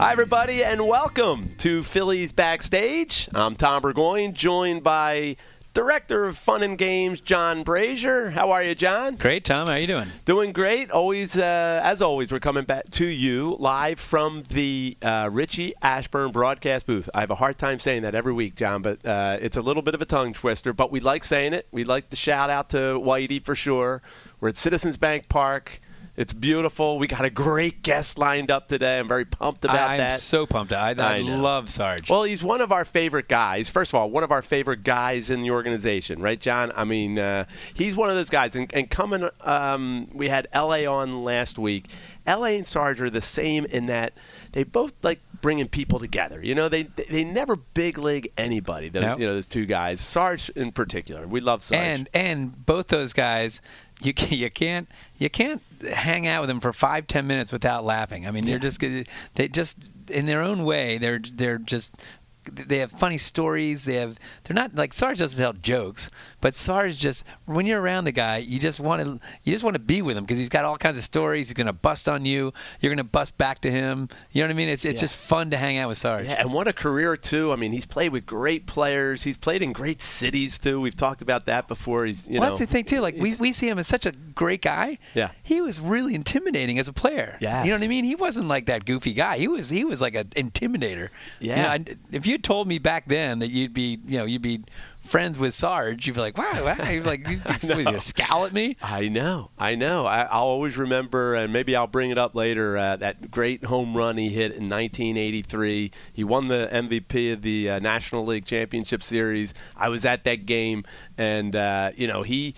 Hi, everybody, and welcome to Phillies Backstage. I'm Tom Burgoyne, joined by Director of Fun and Games, John Brazier. How are you, John? Great, Tom. How are you doing? Doing great. Always, uh, as always, we're coming back to you live from the uh, Richie Ashburn broadcast booth. I have a hard time saying that every week, John, but uh, it's a little bit of a tongue twister. But we like saying it. We like the shout out to Whitey for sure. We're at Citizens Bank Park. It's beautiful. We got a great guest lined up today. I'm very pumped about I, I'm that. so pumped. I, I, I love Sarge. Well, he's one of our favorite guys. First of all, one of our favorite guys in the organization, right, John? I mean, uh, he's one of those guys. And, and coming, um, we had LA on last week. LA and Sarge are the same in that they both like bringing people together. You know, they they never big league anybody. The, No. You know, those two guys, Sarge in particular. We love Sarge. and and both those guys, you can, you can't you can't hang out with them for five ten minutes without laughing. I mean, they're just they just in their own way. They're they're just they have funny stories. They have they're not like Sarge doesn't tell jokes, but Sarge just when you're around the guy, you just want to you just want to be with him because he's got all kinds of stories. He's gonna bust on you. You're gonna bust back to him. You know what I mean? It's it's Yeah. just fun to hang out with Sarge. Yeah, and what a career too. I mean, he's played with great players. He's played in great cities too. We've talked about that before. He's you well, know that's the thing too. Like we, we see him as such a great guy. Yeah. He was really intimidating as a player. Yeah, You know what I mean? He wasn't like that goofy guy. He was he was like an intimidator. You Yeah. know, I- if you told me back then that you'd be you know you'd be friends with Sarge, you'd be like, wow, wow. You'd be like you'd be, somebody scowl at me. I know, I know. I, I'll always remember, and maybe I'll bring it up later. Uh, that great home run he hit in 1983. He won the MVP of the uh, National League Championship Series. I was at that game, and uh, you know he.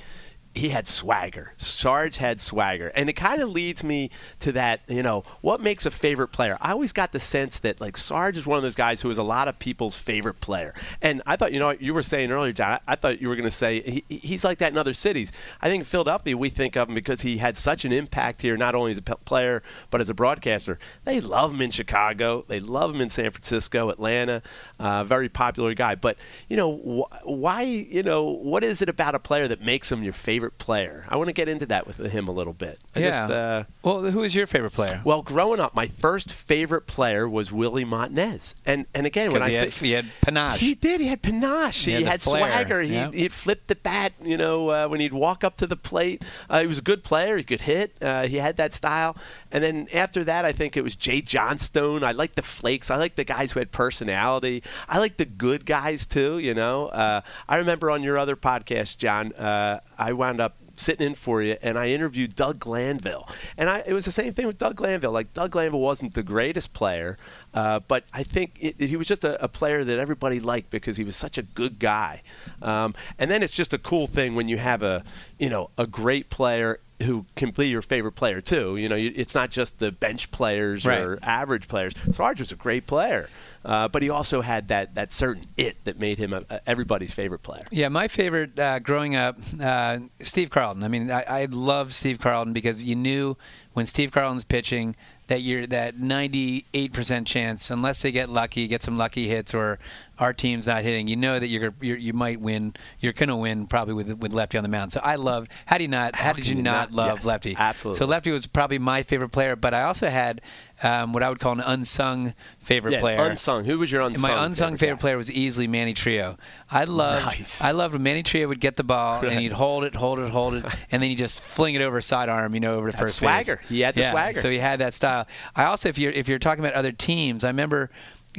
He had swagger. Sarge had swagger. And it kind of leads me to that, you know, what makes a favorite player? I always got the sense that, like, Sarge is one of those guys who is a lot of people's favorite player. And I thought, you know, you were saying earlier, John, I, thought you were going to say he, he's like that in other cities. I think in Philadelphia, we think of him because he had such an impact here, not only as a player, but as a broadcaster. They love him in Chicago. They love him in San Francisco, Atlanta. Uh, very popular guy. But, you know, wh- why, you know, what is it about a player that makes him your favorite player? I want to get into that with him a little bit. I yeah. Just, uh, well, who is your favorite player? well, growing up, my first favorite player was Willie Montanez. And, and again, when Because I he, had, thi- he had panache. he did. He had panache. He He, had had, swagger. He, Yeah. He'd flip the bat. You know, uh, when he'd walk up to the plate, uh, he was a good player. He could hit. Uh, he had that style. And then after that, I think it was Jay Johnstone. I like the flakes. I like the guys who had personality. I like the good guys too. You know, uh, I remember on your other podcast, John. Uh, I wound up sitting in for you, and I interviewed Doug Glanville. And I, it was the same thing with Doug Glanville. Like Doug Glanville wasn't the greatest player, uh, but I think it, it- he was just a, a player that everybody liked because he was such a good guy. Um, and then it's just a cool thing when you have a, you know, a great player who can be your favorite player too. You know, you, it's not just the bench players Right. or average players. Sarge was a great player, uh, but he also had that that certain it that made him a, a, everybody's favorite player. Yeah, my favorite uh, growing up, uh, Steve Carlton. I mean, I, I love Steve Carlton because you knew when Steve Carlton's pitching that you're that 98% chance, unless they get lucky, get some lucky hits, or our team's not hitting, you know that you're, you're you might win. You're gonna win probably with with Lefty on the mound. So I love. How do you not? How, did you you not, not? love Yes, Lefty? absolutely. So Lefty was probably my favorite player, but I also had um, what I would call an unsung favorite Yeah, player. unsung. Who was your unsung? My unsung favorite, guy? player was easily Manny Trillo. I loved Nice. I loved when Manny Trillo would get the ball Right. and he'd hold it, hold it, hold it, and then he'd just fling it over sidearm, you know, over to first swagger. base. He had the yeah, swagger. So he had that style. I also, if you're if you're talking about other teams, I remember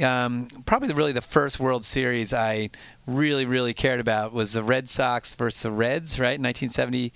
um, probably the, really the first World Series I really really cared about was the Red Sox versus the Reds, right, 1970.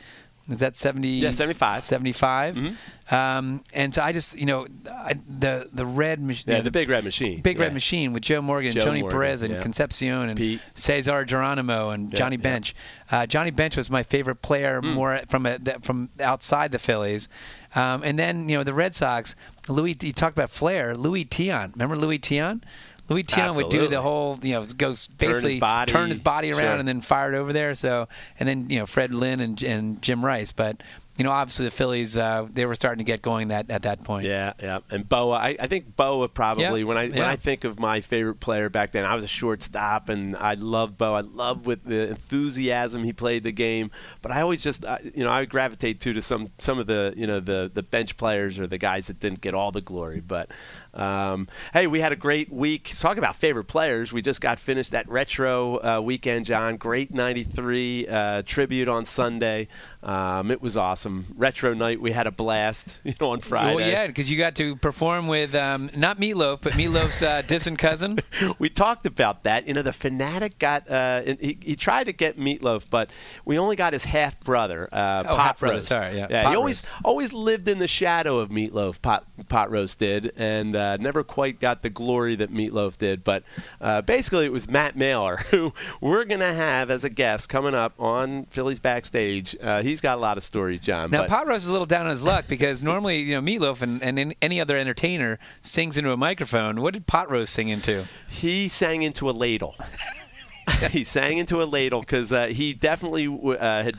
Is that 70? Yeah, 75. 75. Mm-hmm. Um, and so I just, you know, I, the the red machine. Yeah, the big red machine. Big Yeah. Red Machine with Joe Morgan, Joe Tony Morgan, Perez, and yeah. Concepcion, and Pete. Cesar Geronimo, and Yeah, Johnny. Bench. Uh, Johnny Bench was my favorite player, Hmm. more from a, from outside the Phillies. Um, and then you know the Red Sox. Louis, you talked about Flair. Luis Tiant. Remember Luis Tiant? Luis Tiant would do the whole, you know, goes Turn his basically body, turn his body around sure. and then fired over there. So, and then you know Fred Lynn and, and Jim Rice. But you know, obviously the Phillies, uh, they were starting to get going that at that point. Yeah, yeah. And Bowa, I, I think Bowa probably Yeah, when I when yeah. I think of my favorite player back then, I was a shortstop, and I loved Bowa. I loved with the enthusiasm he played the game. But I always just, I, you know, I would gravitate too to some some of the you know the the bench players or the guys that didn't get all the glory. But um, hey, we had a great week. Talk about favorite players. We just got finished that retro uh, weekend, John. Great '93 uh, tribute on Sunday. Um, it was awesome. Retro night. We had a blast. You know, on Friday. Well, yeah, because you got to perform with um, not Meatloaf, but Meatloaf's uh, distant cousin. we talked about that. You know, the fanatic got uh, he, he tried to get Meatloaf, but we only got his half brother, uh, Oh, Pot Roast. sorry, yeah, yeah. He always Roast. always lived in the shadow of Meatloaf. Pot Pot Roast did, and uh, never quite got the glory that Meatloaf did. But uh, basically, it was Matt Mailer who we're gonna have as a guest coming up on Phillies backstage. He's got a lot of stories, John. Now, but Pot Roast is a little down on his luck because normally, you know, Meatloaf and, and any other entertainer sings into a microphone. What did Pot Roast sing into? he sang into a ladle. he sang into a ladle because uh, he definitely uh, had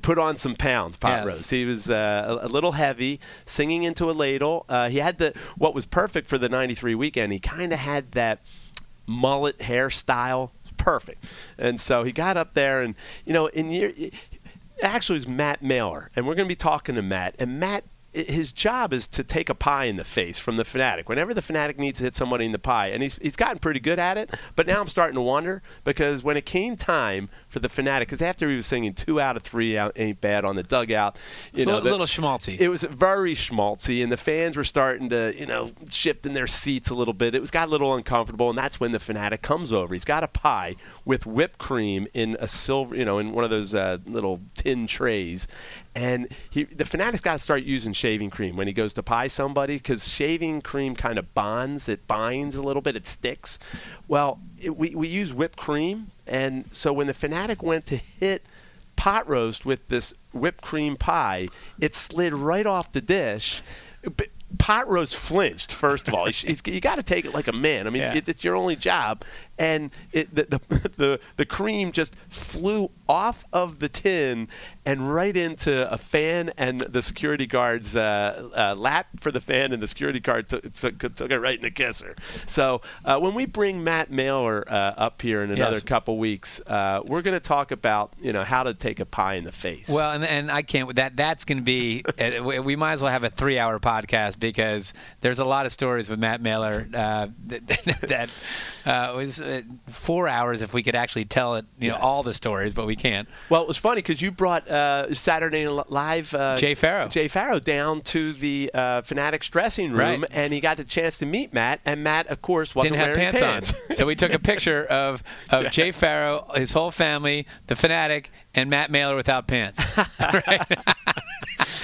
put on some pounds. Pot Yes. roast. He was uh, a, a little heavy, singing into a ladle. Uh, he had the what was perfect for the '93 weekend. He kind of had that mullet hairstyle, perfect. And so he got up there, and you know, in year, actually was Matt Mailer, and we're going to be talking to Matt, and Matt. His job is to take a pie in the face from the fanatic. Whenever the fanatic needs to hit somebody in the pie, and he's he's gotten pretty good at it. But now I'm starting to wonder because when it came time for the fanatic, because after he was singing two out of three out ain't bad on the dugout, you It's a little, little schmaltzy. it was very schmaltzy, and the fans were starting to, you know, shift in their seats a little bit. It was got a little uncomfortable, and that's when the fanatic comes over. He's got a pie with whipped cream in a silver, you know, in one of those uh, little tin trays, and he, the fanatic's got to start using shaving cream when he goes to pie somebody because shaving cream kind of bonds, it binds a little bit, it sticks. Well, it, we we use whipped cream, and so when the fanatic went to hit pot roast with this whipped cream pie. It slid right off the dish. But pot roast flinched. First of all, He's- he's- you got to take it like a man. I mean, Yeah. it, it's your only job, and it, the, the the the cream just flew off of the tin and right into a fan and the security guard's uh, uh, lap for the fan, and the security guard took, took, took it right in the kisser. So uh, when we bring Matt Mailer uh, up here in another Yes. couple weeks, uh, we're going to talk about you know how to take a pie in the face. Well, and, and I can't. That that's going to be. we we might as well have a three-hour podcast because there's a lot of stories with Matt Mailer uh, that, that uh, was uh, four hours if we could actually tell it. You know Yes. all the stories, but we can't. Well, it was funny because you brought uh, Saturday Night Live uh, Jay Pharoah. Jay Pharoah down to the uh, Fanatics dressing room, Right. and he got the chance to meet Matt. And Matt, of course, wasn't Didn't have wearing pants, on, so we took a picture of of Jay Pharoah, his whole family, the fanatic, and Matt Mailer without pants. Right?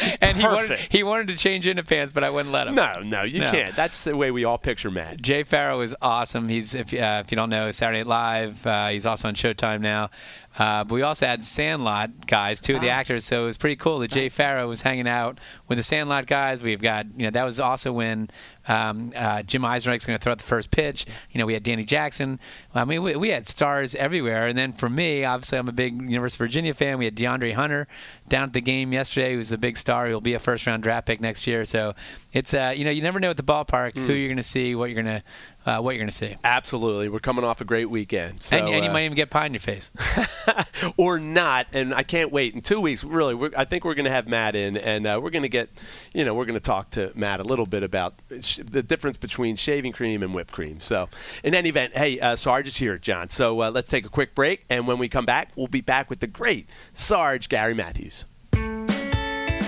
and he wanted he wanted to change into pants, but I wouldn't let him. no, no, you No. can't. That's the way we all picture Matt. Jay Pharoah is awesome. He's if uh, if you don't know Saturday Night Live, uh, he's also on Showtime now. Uh, but we also had Sandlot guys, two of the actors. So it was pretty cool that Jay Pharoah was hanging out with the Sandlot guys. We've got you know that was also when um, uh, Jim Eisenreich's going to throw out the first pitch. You know we had Danny Jackson. I mean we, we had stars everywhere. And then for me, obviously I'm a big University of Virginia fan. We had DeAndre Hunter down at the game yesterday. He was a big star. He'll be a first round draft pick next year. So it's uh, you know you never know at the ballpark who you're going to see, what you're going to uh, what you're going to see. Absolutely, we're coming off a great weekend, so, and, and you uh, might even get pie in your face. or not. And I can't wait. In two weeks, really, we're, I think we're going to have Matt in, and uh, we're going to get, you know, we're going to talk to Matt a little bit about sh- the difference between shaving cream and whipped cream. So, in any event, hey, uh, Sarge is here, John. So uh, let's take a quick break, and when we come back, we'll be back with the great Sarge Gary Matthews.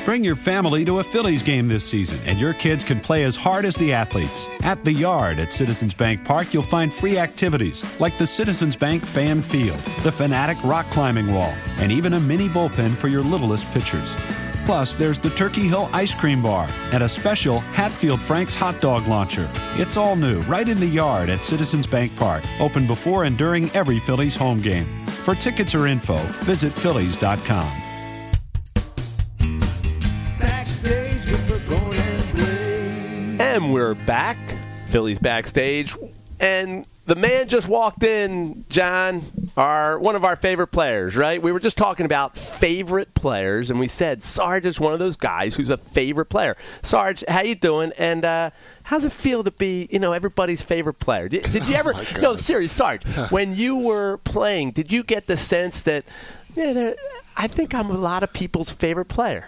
Bring your family to a Phillies game this season, and your kids can play as hard as the athletes. At the Yard at Citizens Bank Park, you'll find free activities like the Citizens Bank Fan Field, the Fanatic Rock Climbing Wall, and even a mini bullpen for your littlest pitchers. Plus, there's the Turkey Hill Ice Cream Bar and a special Hatfield Frank's hot dog launcher. It's all new, right in the yard at Citizens Bank Park, open before and during every Phillies home game. For tickets or info, visit Phillies.com. And we're back, Phillies backstage, and the man just walked in, John, our one of our favorite players, right? We were just talking about favorite players, and we said Sarge is one of those guys who's a favorite player. Sarge, how you doing? And uh, how's it feel to be, you know, everybody's favorite player? Did, did you ever? my no, serious, Sarge. when you were playing, did you get the sense that, yeah, I think I'm a lot of people's favorite player?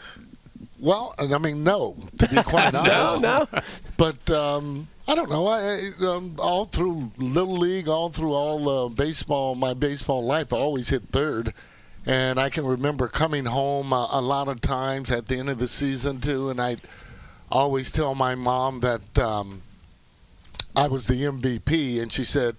Well, I mean, no, to be quite No, honest. no. But um, I don't know. I I, um, all through little league, all through all uh, baseball, my baseball life, I always hit third. And I can remember coming home uh, a lot of times at the end of the season too, and I always tell my mom that um, I was the MVP, and she said,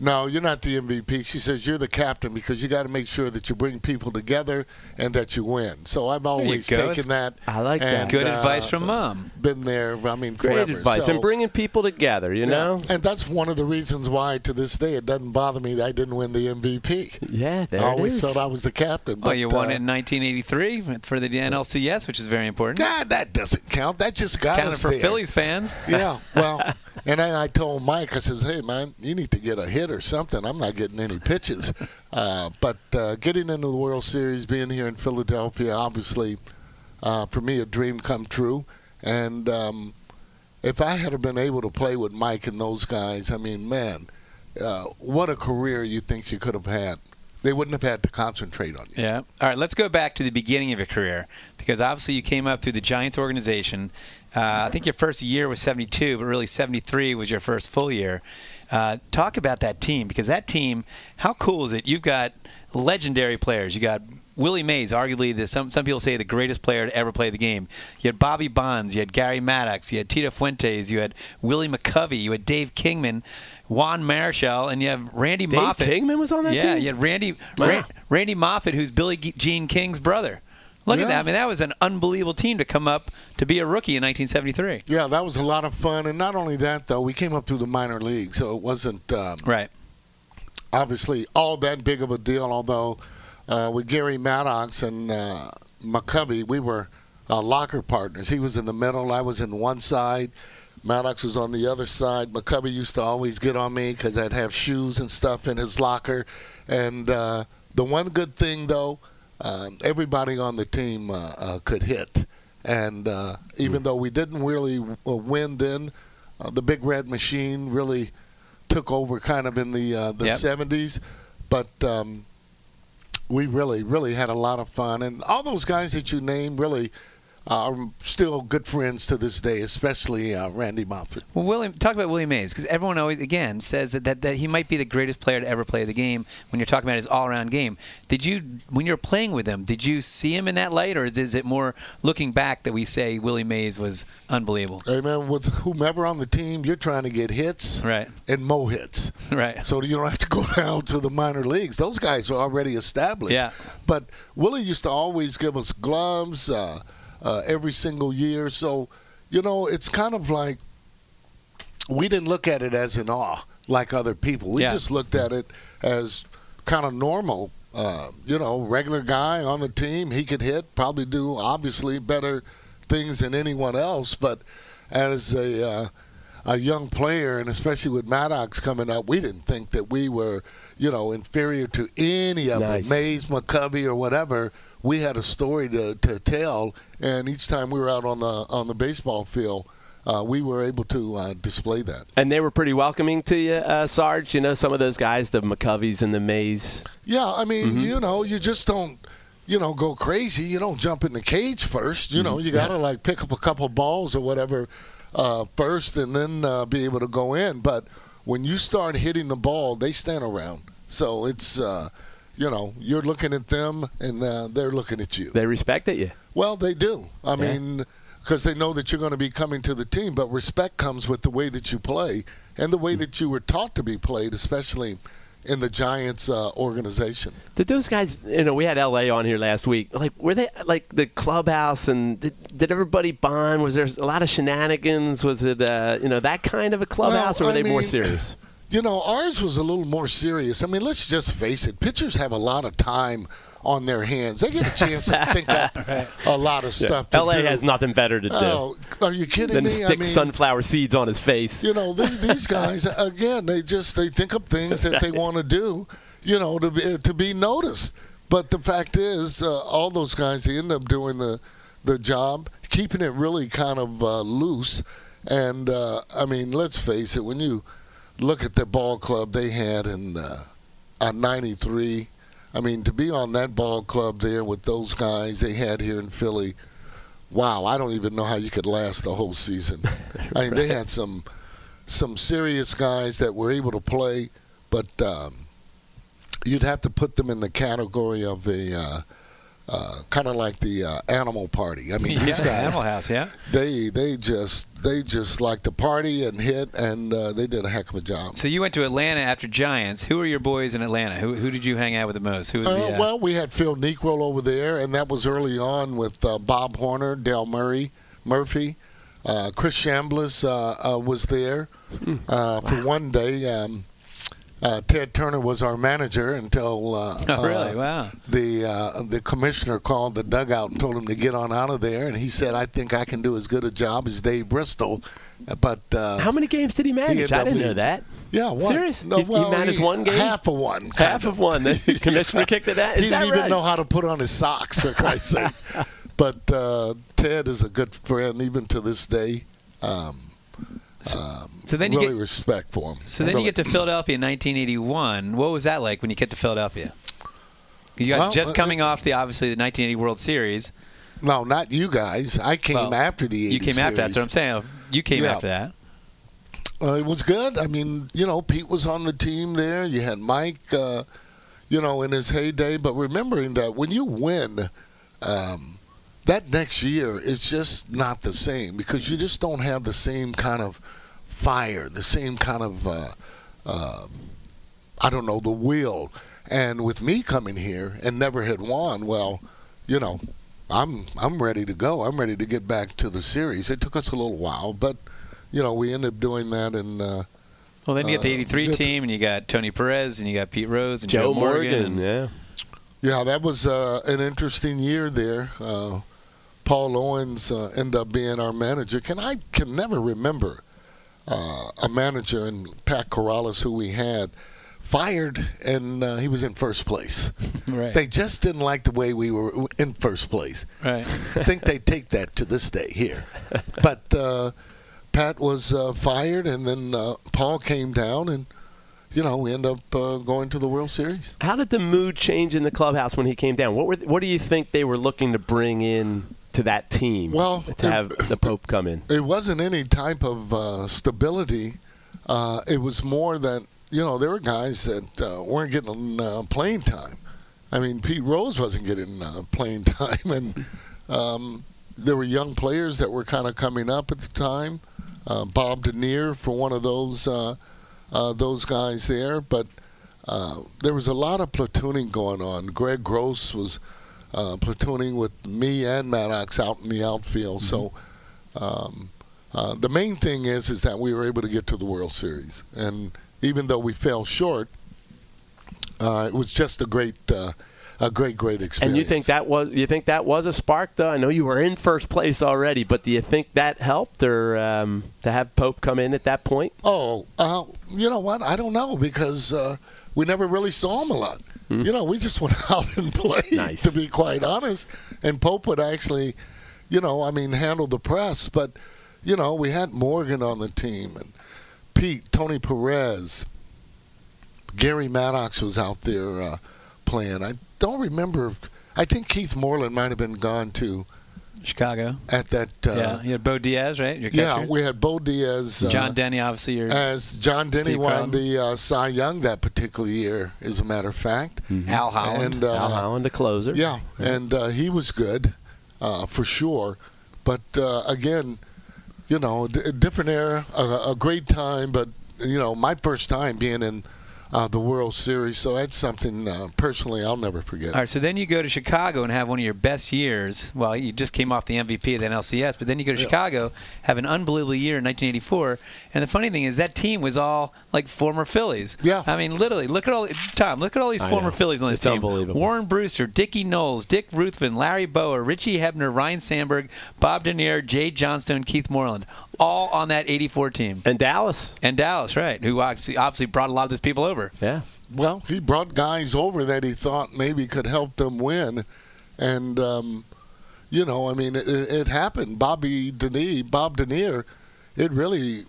"No, you're not the MVP." She says, "You're the captain because you got to make sure that you bring people together and that you win." So I've always go. taken that. I like that. Good uh, advice from mom. Been there. I mean, Great forever. advice. So- and bringing people together, you yeah. know? And that's one of the reasons why, to this day, it doesn't bother me that I didn't win the MVP. Yeah, there I always it is. thought I was the captain. Oh, But, you won uh, in 1983 for the NLCS, which is very important. God, that doesn't count. That just got Counted us for there. Phillies fans. Yeah, well, and then I told Mike, I says, "Hey, man, you need to get a hit or something. I'm not getting any pitches." Uh, but uh, getting into the World Series, being here in Philadelphia, obviously, uh, for me, a dream come true. And um, if I had been able to play with Mike and those guys, I mean, man, uh, what a career you think you could have had. They wouldn't have had to concentrate on you. Yeah. All right, let's go back to the beginning of your career because obviously you came up through the Giants organization. Uh, I think your first year was 72, but really 73 was your first full year. Uh, talk about that team because that team, how cool is it? You've got legendary players. You got Willie Mays, arguably the some some people say the greatest player to ever play the game. You had Bobby Bonds, you had Gary Maddox, you had Tito Fuentes, you had Willie McCovey, you had Dave Kingman, Juan Marichal, and you have Randy Dave Moffitt. Kingman was on that yeah, team? you had Randy Wow. Ran- Randy Moffitt, who's Billie Ge- Jean King's brother. Look at that. I mean, that was an unbelievable team to come up to be a rookie in 1973. Yeah, that was a lot of fun. And not only that, though, we came up through the minor league, so it wasn't um, Right. obviously all that big of a deal. Although uh, with Gary Maddox and uh, McCovey, we were uh, locker partners. He was in the middle, I was in one side. Maddox was on the other side. McCovey used to always get on me because I'd have shoes and stuff in his locker. And uh, the one good thing, though, um, everybody on the team uh, uh, could hit. And uh, even though we didn't really uh, win then, uh, the Big Red Machine really took over kind of in the uh, the Yep. 70s. But um, we really, really had a lot of fun. And all those guys that you named really are still good friends to this day, especially uh, Randy Moffitt. Well, William, talk about Willie Mays because everyone always again says that, that that he might be the greatest player to ever play the game. When you're talking about his all-around game, did you when you're playing with him, did you see him in that light, or is it more looking back that we say Willie Mays was unbelievable? Hey, man, with whomever on the team, you're trying to get hits Right. and mo hits. Right. So you don't have to go down to the minor leagues. Those guys are already established. Yeah. But Willie used to always give us gloves uh, uh, every single year. So, you know, it's kind of like we didn't look at it as an awe like other people. We Yeah. just looked at it as kind of normal. Uh, you know, regular guy on the team. He could hit, probably do obviously better things than anyone else. But as a uh, a young player, and especially with Maddox coming up, we didn't think that we were, you know, inferior to any of Nice. them, Mays, McCovey, or whatever. We had a story to, to tell, and each time we were out on the on the baseball field, uh, we were able to uh, display that. And they were pretty welcoming to you, uh, Sarge. You know, some of those guys, the McCoveys and the Mays. Yeah, I mean, Mm-hmm. you know, you just don't, you know, go crazy. You don't jump in the cage first. You Mm-hmm. know, you got to like pick up a couple balls or whatever uh, first, and then uh, be able to go in. But when you start hitting the ball, they stand around. So it's, uh, you know, you're looking at them, and uh, they're looking at you. They respected you. Well, they do. I Yeah. mean, because they know that you're going to be coming to the team, but respect comes with the way that you play and the Mm. way that you were taught to be played, especially in the Giants uh, organization. Did those guys? You know, we had LA on here last week. Like, were they like the clubhouse? And did, did everybody bond? Was there a lot of shenanigans? Was it, uh, you know, that kind of a clubhouse, Well, or were I they more serious? You know, ours was a little more serious. I mean, let's just face it. Pitchers have a lot of time on their hands. They get a chance to think up a lot of stuff. To LA do. has nothing better to do Oh, are you kidding than me? stick I mean, sunflower seeds on his face. you know, these, these guys again, they just they think up things that they want to do, you know, to be to be noticed. But the fact is, uh, all those guys they end up doing the the job, keeping it really kind of uh, loose. And uh, I mean, let's face it, when you look at the ball club they had in uh, '93, I mean, to be on that ball club there with those guys they had here in Philly. Wow, I don't even know how you could last the whole season. I mean, they had some some serious guys that were able to play, but um, you'd have to put them in the category of a uh, uh, kind of like the uh, animal party. I mean, yeah, guys Animal House, yeah. they they just they just like to party and hit, and uh, they did a heck of a job. So you went to Atlanta after Giants. Who are your boys in Atlanta? Who who did you hang out with the most? Who was Uh, the uh, well, we had Phil Niekro over there, and that was early on with uh, Bob Horner, Dale Murray, Murphy. Uh, Chris Chambliss uh, uh, was there uh, for one day. Um, uh, Ted Turner was our manager until uh, Oh, really? uh, Wow. the uh, the commissioner called the dugout and told him to get on out of there, and he said, "I think I can do as good a job as Dave Bristol." But uh, How many games did he manage? ended I didn't know that. Yeah, one. Serious? No, He's- he well, managed one game? half of one, Half of one. The commissioner kicked it out. he Is that didn't even right? know how to put on his socks, for Christ's sake. But uh, Ted is a good friend, even to this day. Um, um, so then you really get- respect for him. So then Really. you get to Philadelphia in 1981. What was that like when you get to Philadelphia? You guys Well, just uh, coming off the obviously the 1980 World Series. no, not you guys. I came Well, after the 80 You came after that. That's what I'm saying. You came Yeah. after that. Uh, it was good. I mean, you know, Pete was on the team there. You had Mike, uh, you know, in his heyday. But remembering that when you win, um, that next year it's just not the same because you just don't have the same kind of fire, the same kind of, uh, um I don't know, the will. And with me coming here and never had won, well, you know, I'm I'm ready to go. I'm ready to get back to the series. It took us a little while, but you know, we ended up doing that in. Uh, Well, then you get the Uh, 83 team, and you got Tony Perez, and you got Pete Rose, and Joe, Joe Morgan. Yeah. yeah, that was uh, an interesting year there. Uh, Paul Owens uh, ended up being our manager. Can I can never remember uh, a manager in Pat Corrales who we had fired and uh, he was in first place. Right. They just didn't like the way we were in first place. right. I think they take that to this day here. But uh, Pat was uh, fired, and then uh, Paul came down, and you know we end up uh, going to the World Series. How did the mood change in the clubhouse when he came down? What were what do you think they were looking to bring in to that team? Well, to it- have the Pope come in. It wasn't any type of uh, stability. Uh, it was more that you know there were guys that uh, weren't getting uh, playing time. I mean, Pete Rose wasn't getting uh, playing time, and um, there were young players that were kind of coming up at the time. Uh, Bob Dernier for one of those uh, uh, those guys there, but uh, there was a lot of platooning going on. Greg Gross was uh, platooning with me and Maddox out in the outfield, so. Um, uh, the main thing is is that we were able to get to the World Series, and even though we fell short, uh, it was just a great, uh, a great, great experience. And you think that was you think that was a spark though? I know you were in first place already, but do you think that helped or um, to have Pope come in at that point? Oh, uh, you know what? I don't know because uh, we never really saw him a lot. You know, we just went out and played. Nice. To be quite honest, and Pope would actually, you know, I mean, handle the press. But you know, we had Morgan on the team and Pete, Tony Perez, Gary Maddox was out there uh, playing. I don't remember. I think Keith Moreland might have been gone too Chicago. at that. Uh, yeah. You had Bo Diaz, right? Your yeah, we had Bo Diaz. Uh, John Denny, obviously. Your as John Denny Steve won Crum. the uh, Cy Young that particular year, as a matter of fact. Al Holland. And uh, Al Holland, the closer. yeah, and uh, he was good. uh, for sure. But uh, again, you know, d- a different era, a, a great time. But you know, my first time being in uh, the World Series, so that's something uh, personally I'll never forget. All right, so then you go to Chicago and have one of your best years. Well, you just came off the MVP of the NLCS, but then you go to Yeah. Chicago, have an unbelievable year in 1984. And the funny thing is that team was all like former Phillies. Yeah. I mean, literally, look at all Tom, look at all these I former know. Phillies on this It's team. unbelievable. Warren Brusstar, Dickie Noles, Dick Ruthven, Larry Bowa, Richie Hebner, Ryne Sandberg, Bob Dernier, Jay Johnstone, Keith Moreland, all on that 84 team. And Dallas. And Dallas, right? Who obviously obviously brought a lot of those people over. Yeah. Well, he brought guys over that he thought maybe could help them win, and um, you know, I mean, it, it happened. Bobby Dernier, Bob Dernier, it really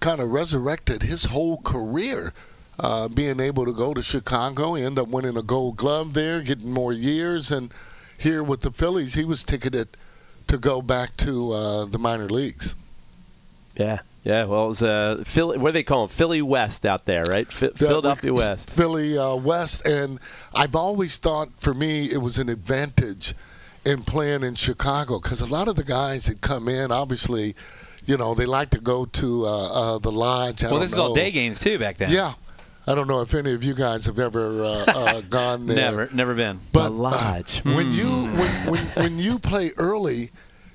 kind of resurrected his whole career. Uh, being able to go to Chicago, he ended up winning a Gold Glove there, getting more years, and here with the Phillies, he was ticketed to go back to uh, the minor leagues. Yeah. Yeah. Well, it was uh, Philly. What do they call them? Philly West out there, right? Phi- Yeah, Philadelphia West. Philly uh, West, and I've always thought for me it was an advantage in playing in Chicago because a lot of the guys that come in, obviously, you know, they like to go to uh, uh, the lodge. I Well, don't this is all day games too back then. Yeah, I don't know if any of you guys have ever uh, uh, gone there. Never, never been. But The lodge. uh, when you when, when when you play early,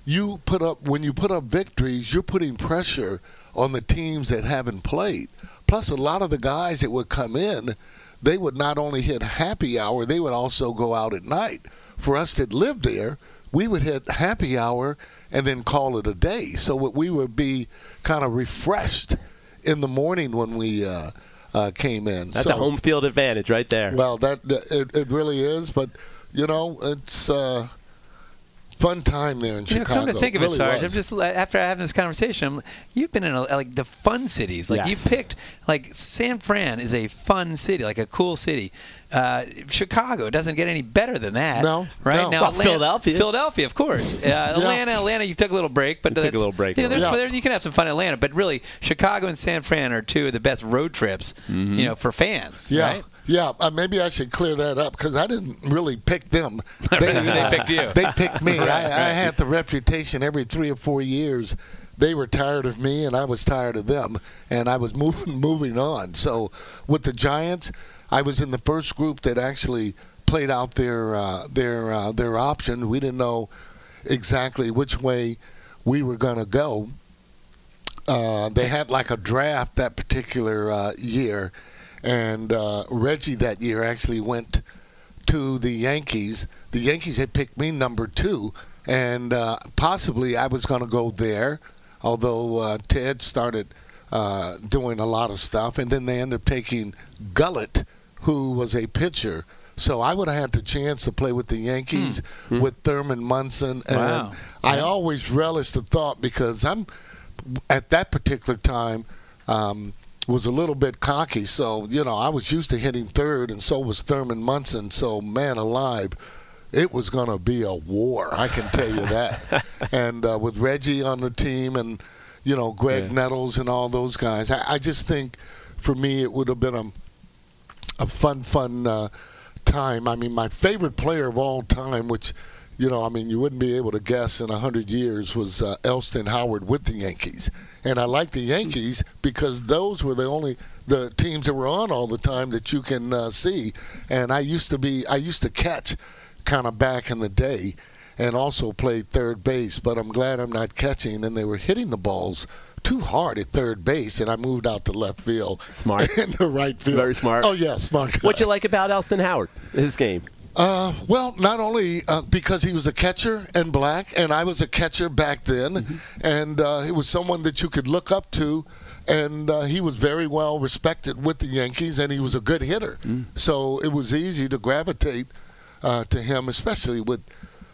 you put up when you put up victories, you're putting pressure on the teams that haven't played. Plus, a lot of the guys that would come in, they would not only hit happy hour, they would also go out at night. For us that lived there, we would hit happy hour and then call it a day. So we would be kind of refreshed in the morning when we uh, uh, came in. That's so, a home field advantage right there. well, that it, it really is, but you know, it's uh, fun time there in You know, Chicago. come to think of it, really Sarge, I'm just after having this conversation, I'm, you've been in a, like the fun cities. Like Yes. you picked like San Fran is a fun city, like a cool city. Uh, Chicago doesn't get any better than that. No, right no. now Well, Atlanta- Philadelphia. Philadelphia, of course. Uh, Atlanta, Atlanta, you took a little break, but took a little break You, know, in there's, Atlanta. there- you can have some fun in Atlanta, but really, Chicago and San Fran are two of the best road trips, you know, for fans. yeah, right? Yeah. Uh, maybe I should clear that up because I didn't really pick them. They picked you. They picked me. I, I had the reputation every three or four years. They were tired of me, and I was tired of them, and I was moving moving on. So with the Giants, I was in the first group that actually played out their uh, their uh, their option. We didn't know exactly which way we were going to go. Uh, they had like a draft that particular uh, year, and uh, Reggie that year actually went to the Yankees. The Yankees had picked me number two, and uh, possibly I was going to go there, although uh, Ted started uh, doing a lot of stuff, and then they ended up taking Gullett, who was a pitcher. So I would have had the chance to play with the Yankees with Thurman Munson, and Wow. I always relished the thought because I'm at that particular time um, was a little bit cocky. So you know, I was used to hitting third, and so was Thurman Munson. So man alive, it was going to be a war. I can tell you that. and uh, with Reggie on the team, and you know Graig Yeah. Nettles and all those guys, I, I just think for me it would have been a a fun, fun uh, time. I mean, my favorite player of all time, which, you know, I mean, you wouldn't be able to guess in a hundred years, was uh, Elston Howard with the Yankees. And I like the Yankees because those were the only the teams that were on all the time that you can uh, see. And I used to be, I used to catch, kind of back in the day. And also played third base, but I'm glad I'm not catching. And they were hitting the balls too hard at third base, and I moved out to left field. Smart. into right field. Very smart. Oh yeah, smart. guy. What you like about Elston Howard? His game. Uh, well, not only uh, because he was a catcher and black, and I was a catcher back then, Mm-hmm. and uh, he was someone that you could look up to, and uh, he was very well respected with the Yankees, and he was a good hitter. Mm. So it was easy to gravitate uh, to him, especially with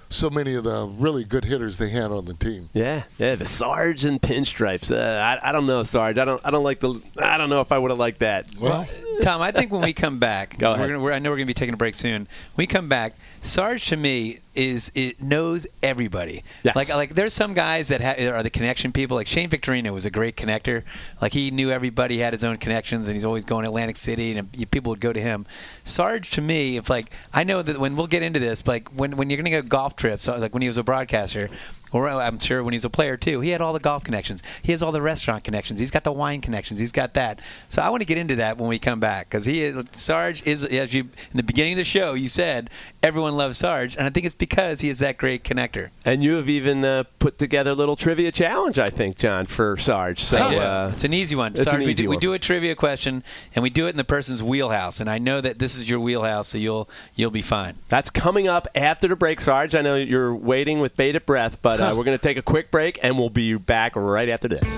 so many of the really good hitters they had on the team. Yeah, yeah, the Sarge and pinstripes. Uh, I, I don't know, Sarge. I don't, I don't like the. I don't know if I would have liked that. Well, Tom, I think when we come back, Go we're gonna, we're, I know we're going to be taking a break soon. When we come back, Sarge to me is it knows everybody. Yes. Like like there's some guys that ha- are the connection people. Like Shane Victorino was a great connector. Like he knew everybody had his own connections, and he's always going to Atlantic City, and people would go to him. Sarge to me, if like I know that when we'll get into this, like when when you're going to go golf trips, uh, like when he was a broadcaster. Or I'm sure when he's a player too, he had all the golf connections. He has all the restaurant connections. He's got the wine connections. He's got that. So I want to get into that when we come back because he is- Sarge is as you in the beginning of the show you said everyone loves Sarge, and I think it's because he is that great connector. And you have even uh, put together a little trivia challenge, I think, John, for Sarge. So uh, it's an easy one. it's an we, easy do, we do a trivia question, and we do it in the person's wheelhouse. And I know that this is your wheelhouse, so you'll you'll be fine. That's coming up after the break, Sarge. I know you're waiting with bated breath, but uh, we're going to take a quick break, and we'll be back right after this.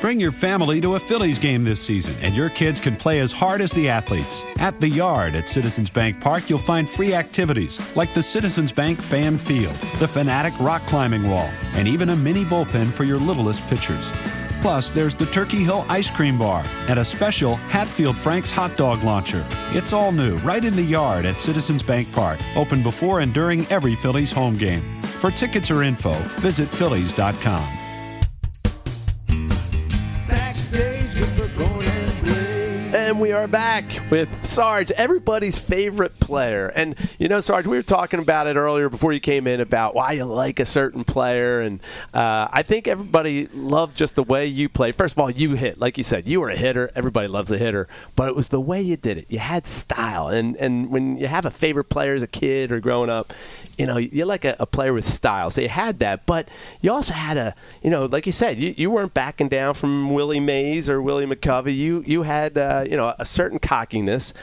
Bring your family to a Phillies game this season, and your kids can play as hard as the athletes. At the Yard at Citizens Bank Park, you'll find free activities like the Citizens Bank Fan Field, the Fanatic Rock Climbing Wall, and even a mini bullpen for your littlest pitchers. Plus, there's the Turkey Hill Ice Cream Bar and a special Hatfield Frank's hot dog launcher. It's all new, right in the yard at Citizens Bank Park, open before and during every Phillies home game. For tickets or info, visit Phillies.com. And we are back with Sarge, everybody's favorite player. And you know, Sarge, we were talking about it earlier before you came in about why you like a certain player, and uh, I think everybody loved just the way you played. First of all, you hit, like you said, you were a hitter. Everybody loves a hitter, but it was the way you did it. You had style, and and when you have a favorite player as a kid or growing up, you know, you're like a, a player with style. So you had that, but you also had a, you know, like you said, you, you weren't backing down from Willie Mays or Willie McCovey. You you had, uh, you know, a certain cockiness.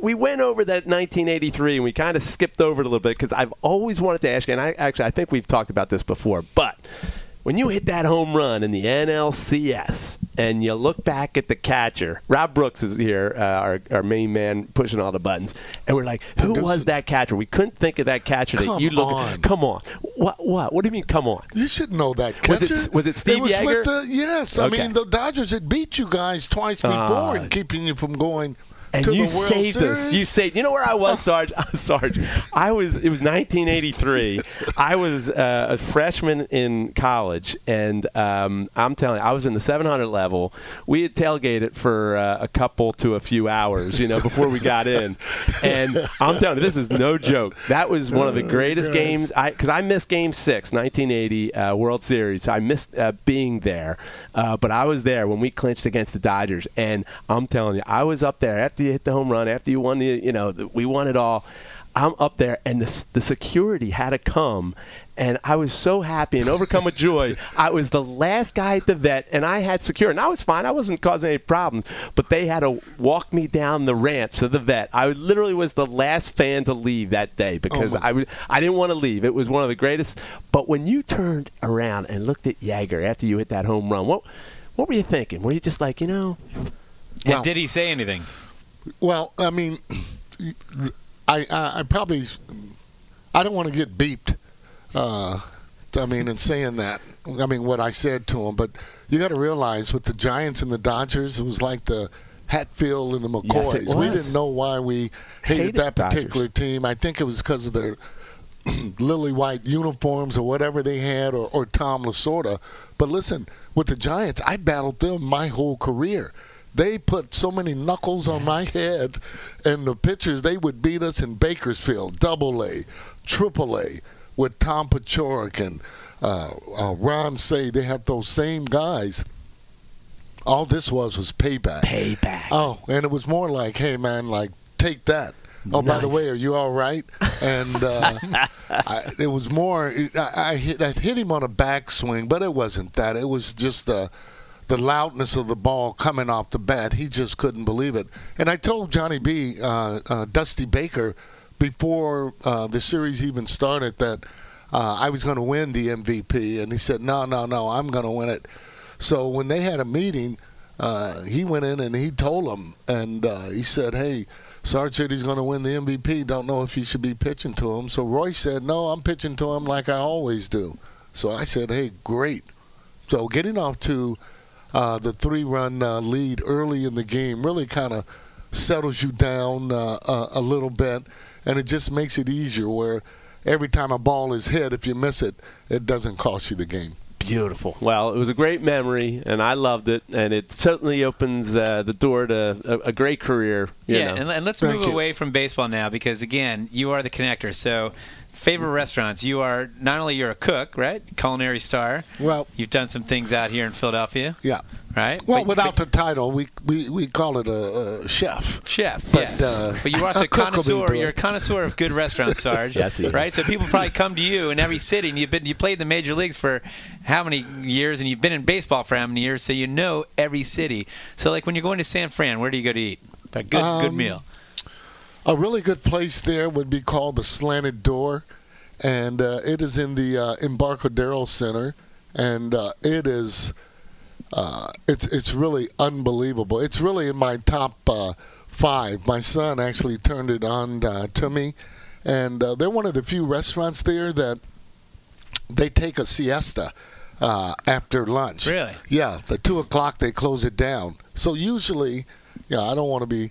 We went over that 1983 and we kind of skipped over it a little bit because I've always wanted to ask you, and I actually I think we've talked about this before, but when you hit that home run in the NLCS and you look back at the catcher, Rob Brooks is here, uh, our, our main man pushing all the buttons, and we're like, who was that catcher? We couldn't think of that catcher that you look. on. Come on, what? What? What do you mean? Come on. You should know that Was it- catcher. was it Steve was Yeager? The, yes, I mean the Dodgers had beat you guys twice before Ah. and keeping you from going And you saved Series. us. You saved. You know where I was, Sarge? Sarge. I was. It was 1983. I was uh, a freshman in college, and um, I'm telling you, I was in the 700 level. We had tailgated for uh, a couple to a few hours, you know, before we got in. And I'm telling you, this is no joke. That was one of the greatest games. I because I missed Game Six, 1980 uh, World Series. I missed uh, being there, uh, but I was there when we clinched against the Dodgers, and I'm telling you, I was up there after you hit the home run, after you won the, you know, the, we won it all. I'm up there, and the, the security had to come, and I was so happy and overcome with joy. I was the last guy at the vet, and I had security, and I was fine. I wasn't causing any problems, but they had to walk me down the ramps of the vet. I literally was the last fan to leave that day oh, because Oh, my- I would- I didn't want to leave. It was one of the greatest. But when you turned around and looked at Yeager after you hit that home run, what what were you thinking? Were you just like, you know, And did he say anything? Well, I mean, I, I, I probably, I don't want to get beeped. Uh, I mean, in saying that, I mean what I said to him, but you got to realize with the Giants and the Dodgers, it was like the Hatfield and the McCoys. it we didn't know why we hated, Hated that Dodgers. particular team. I think it was because of their lily white uniforms or whatever they had, or, or Tom Lasorda. But listen, with the Giants, I battled them my whole career. They put so many knuckles on my head, and the pitchers they would beat us in Bakersfield, Double A, Triple A, with Tom Paciorek and uh, uh, Ron Cey. They had those same guys. All this was was payback. payback? Oh, and it was more like, hey man, like take that. Oh, by the way, are you all right? And uh, I, it was more. I, I hit I hit him on a backswing, but it wasn't that. It was just the the loudness of the ball coming off the bat. He just couldn't believe it. And I told Johnny B, uh, uh, Dusty Baker, before uh, the series even started that uh, I was going to win the MVP, and he said, "No, no, no, I'm going to win it." So when they had a meeting, uh, he went in and he told them, and uh, he said, "Hey, Sarge said he's going to win the MVP. Don't know if you should be pitching to him." So Roy said, "No, I'm pitching to him like I always do." So I said, "Hey, great." So getting off to uh, the three-run uh, lead early in the game really kind of settles you down uh, uh, a little bit, and it just makes it easier. Where every time a ball is hit, if you miss it, it doesn't cost you the game. Beautiful. Well, it was a great memory, and I loved it, and it certainly opens uh, the door to a, a great career. you yeah, know. and, and let's Thank move you. away from baseball now because again, you are the connector. So, favorite restaurants. You are not only you're a cook, right? Culinary star. Well, You've done some things out here in Philadelphia, yeah. right? Well, But- without the title, we we, we call it a, a chef. Chef, But, yes. uh, but you're also a a cook will be connoisseur. You're a connoisseur of good restaurants, Sarge. Yes, he is. right. So people probably come to you in every city, and you've been you played in the major leagues for how many years, and you've been in baseball for how many years, so you know every city. So like when you're going to San Fran, where do you go to eat? A good good Um, meal. A really good place there would be called the Slanted Door, and uh, it is in the uh, Embarcadero Center, and uh, it is uh, it's it's really unbelievable. It's really in my top uh, five. My son actually turned it on uh, to me, and uh, they're one of the few restaurants there that they take a siesta uh, after lunch. Really? Yeah, the two o'clock they close it down. So usually, yeah, I don't want to be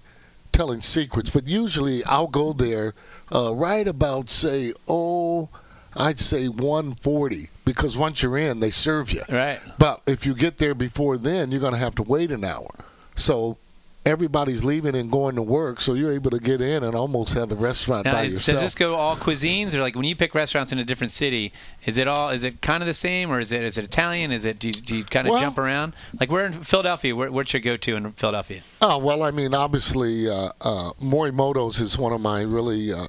telling secrets, but usually I'll go there uh, right about say oh, I'd say one forty because once you're in, they serve you. Right. But if you get there before then, you're going to have to wait an hour. So everybody's leaving and going to work, so you're able to get in and almost have the restaurant Now, by is, yourself. does this go all cuisines, or like when you pick restaurants in a different city, is it all is it kind of the same, or is it is it Italian? Is it do you, do you kind of Well- jump around? Like we're in Philadelphia. Where, where'd you go to in Philadelphia? Oh well, I mean, obviously, uh, uh, Morimoto's is one of my really uh,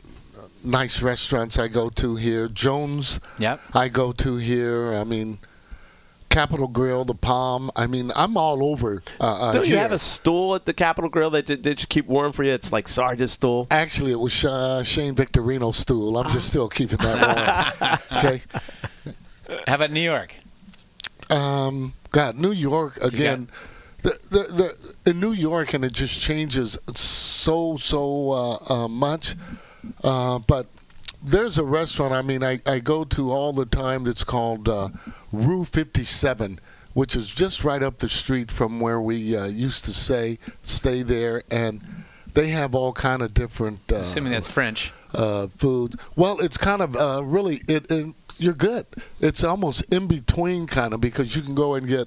nice restaurants I go to here. Jones, Yep. I go to here. I mean, Capital Grille, the Palm. I mean, I'm all over. Uh, uh, Don't you here. have a stool at the Capital Grille that did, did you keep warm for you? It's like Sarge's stool. Actually, it was uh, Shane Victorino's stool. I'm just still keeping that warm. okay. How about New York? Um, God, New York again. The, the the in New York, and it just changes so so uh, uh, much. Uh, but there's a restaurant. I mean, I, I go to all the time. That's called uh, Rue 57, which is just right up the street from where we uh, used to say stay there, and they have all kind of different. Uh, Assuming that's French. uh, foods. Well, it's kind of uh, really it, it. You're good. It's almost in between, kind of, because you can go and get,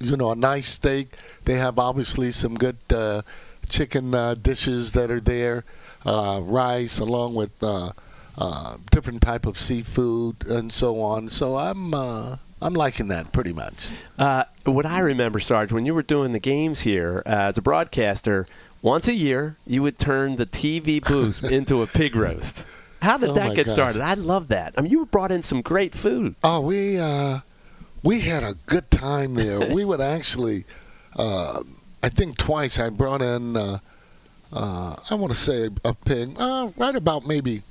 you know, a nice steak. They have obviously some good uh, chicken uh, dishes that are there, uh, rice along with uh, different type of seafood and so on. So I'm uh, I'm liking that pretty much. Uh, what I remember, Sarge, when you were doing the games here uh, as a broadcaster, once a year you would turn the TV booth into a pig roast. How did Oh that get gosh. started? I love that. I mean, you brought in some great food. Oh, we uh, we had a good time there. we would actually, uh, I think twice I brought in, uh, uh, I want to say a pig, uh, right about maybe,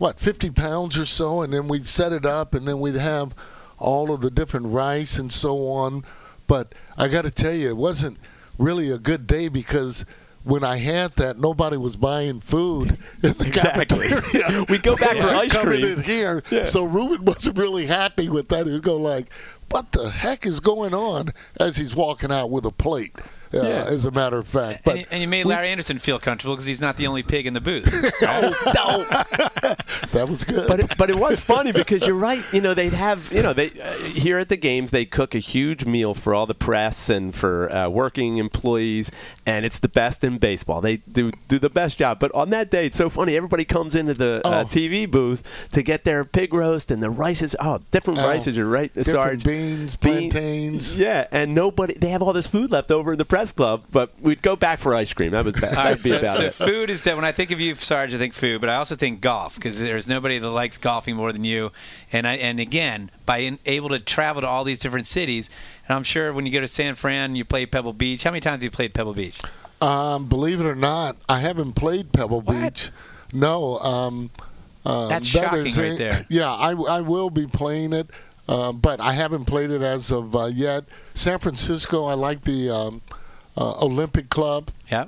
what, 50 pounds or so, and then we'd set it up, and then we'd have all of the different rice and so on. But I got to tell you, it wasn't really a good day because. When I had that, nobody was buying food in the Exactly. cafeteria. We go back for ice coming cream. in here. Yeah. So Ruben wasn't really happy with that. He was going like, "What the heck is going on?" As he's walking out with a plate. Uh, Yeah. As a matter of fact, but and, you, and you made we- Larry Andersen feel comfortable because he's not the only pig in the booth. Oh, no. that was good. but it, but it was funny because you're right. You know, they'd have you know they uh, here at the games they cook a huge meal for all the press and for uh, working employees, and it's the best in baseball. They do do the best job. But on that day, it's so funny. Everybody comes into the uh, Oh. TV booth to get their pig roast and the rices. Oh, different Oh, rices. You're right, different Sarge. beans, Bean- plantains. Yeah, and nobody. They have all this food left over in the press club, but we'd go back for ice cream. That was that All right, would be so, about so it. food is that when I think of you, Sarge, I think food, but I also think golf because there's nobody that likes golfing more than you. And I, and again, by in, able to travel to all these different cities, and I'm sure when you go to San Fran, you play Pebble Beach. How many times have you played Pebble Beach? um, believe it or not, I haven't played Pebble What? Beach. No. Um, uh, That's that shocking right there. Yeah, I, I will be playing it, uh, but I haven't played it as of uh, yet. San Francisco, I like the um, uh, Olympic Club. Yeah.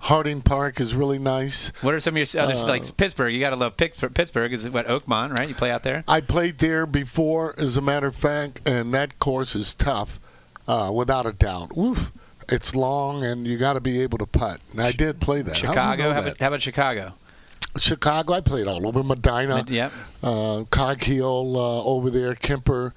Harding Park is really nice. What are some of your other Uh, like Pittsburgh? You got to love Pittsburgh. Is what Oakmont, right? You play out there. I played there before, as a matter of fact, and that course is tough, uh, without a doubt. Oof. it's long, and you got to be able to putt. And I did play that. How'd you Chicago. know How that? about, how about Chicago? Chicago, I played all over Medinah, Mid- yep. uh, Cog Hill uh, over there, Kemper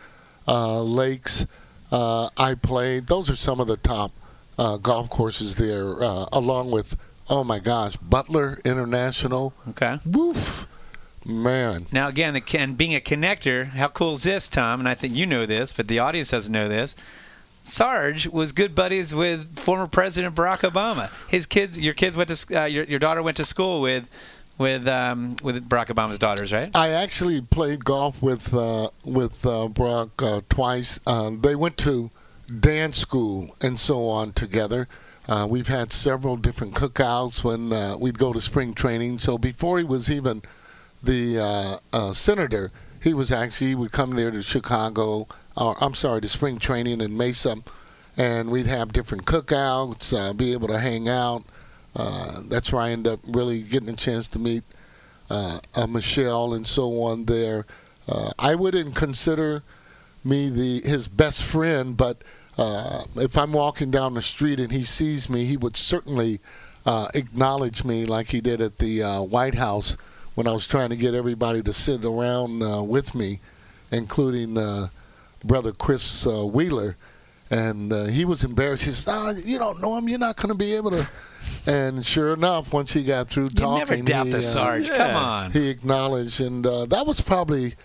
uh, Lakes. Uh, I played. Those are some of the top uh, golf courses there, uh, along with oh my gosh, Butler International. Okay. Woof, man. Now again, the, and being a connector, how cool is this, Tom? And I think you know this, but the audience doesn't know this. Sarge was good buddies with former President Barack Obama. His kids, your kids went to, uh, your your daughter went to school with, with um, with Barack Obama's daughters, right? I actually played golf with uh, with uh, Brock uh, twice. Uh, they went to dance school and so on together. Uh, we've had several different cookouts when uh, we'd go to spring training. So before he was even the uh, uh, senator, he was actually he would come there to Chicago. Or I'm sorry, to spring training in Mesa, and we'd have different cookouts, uh, be able to hang out. Uh, that's where I ended up really getting a chance to meet Michelle and so on there. I wouldn't consider me the his best friend, but uh, if I'm walking down the street and he sees me, he would certainly uh, acknowledge me like he did at the uh, White House when I was trying to get everybody to sit around uh, with me, including uh, brother Chris uh, Wheeler. And uh, he was embarrassed. He said, oh, "You don't know him. You're not going to be able to." And sure enough, once he got through You talking, never doubt he, the Sarge. Come on. he acknowledged, and uh, that was probably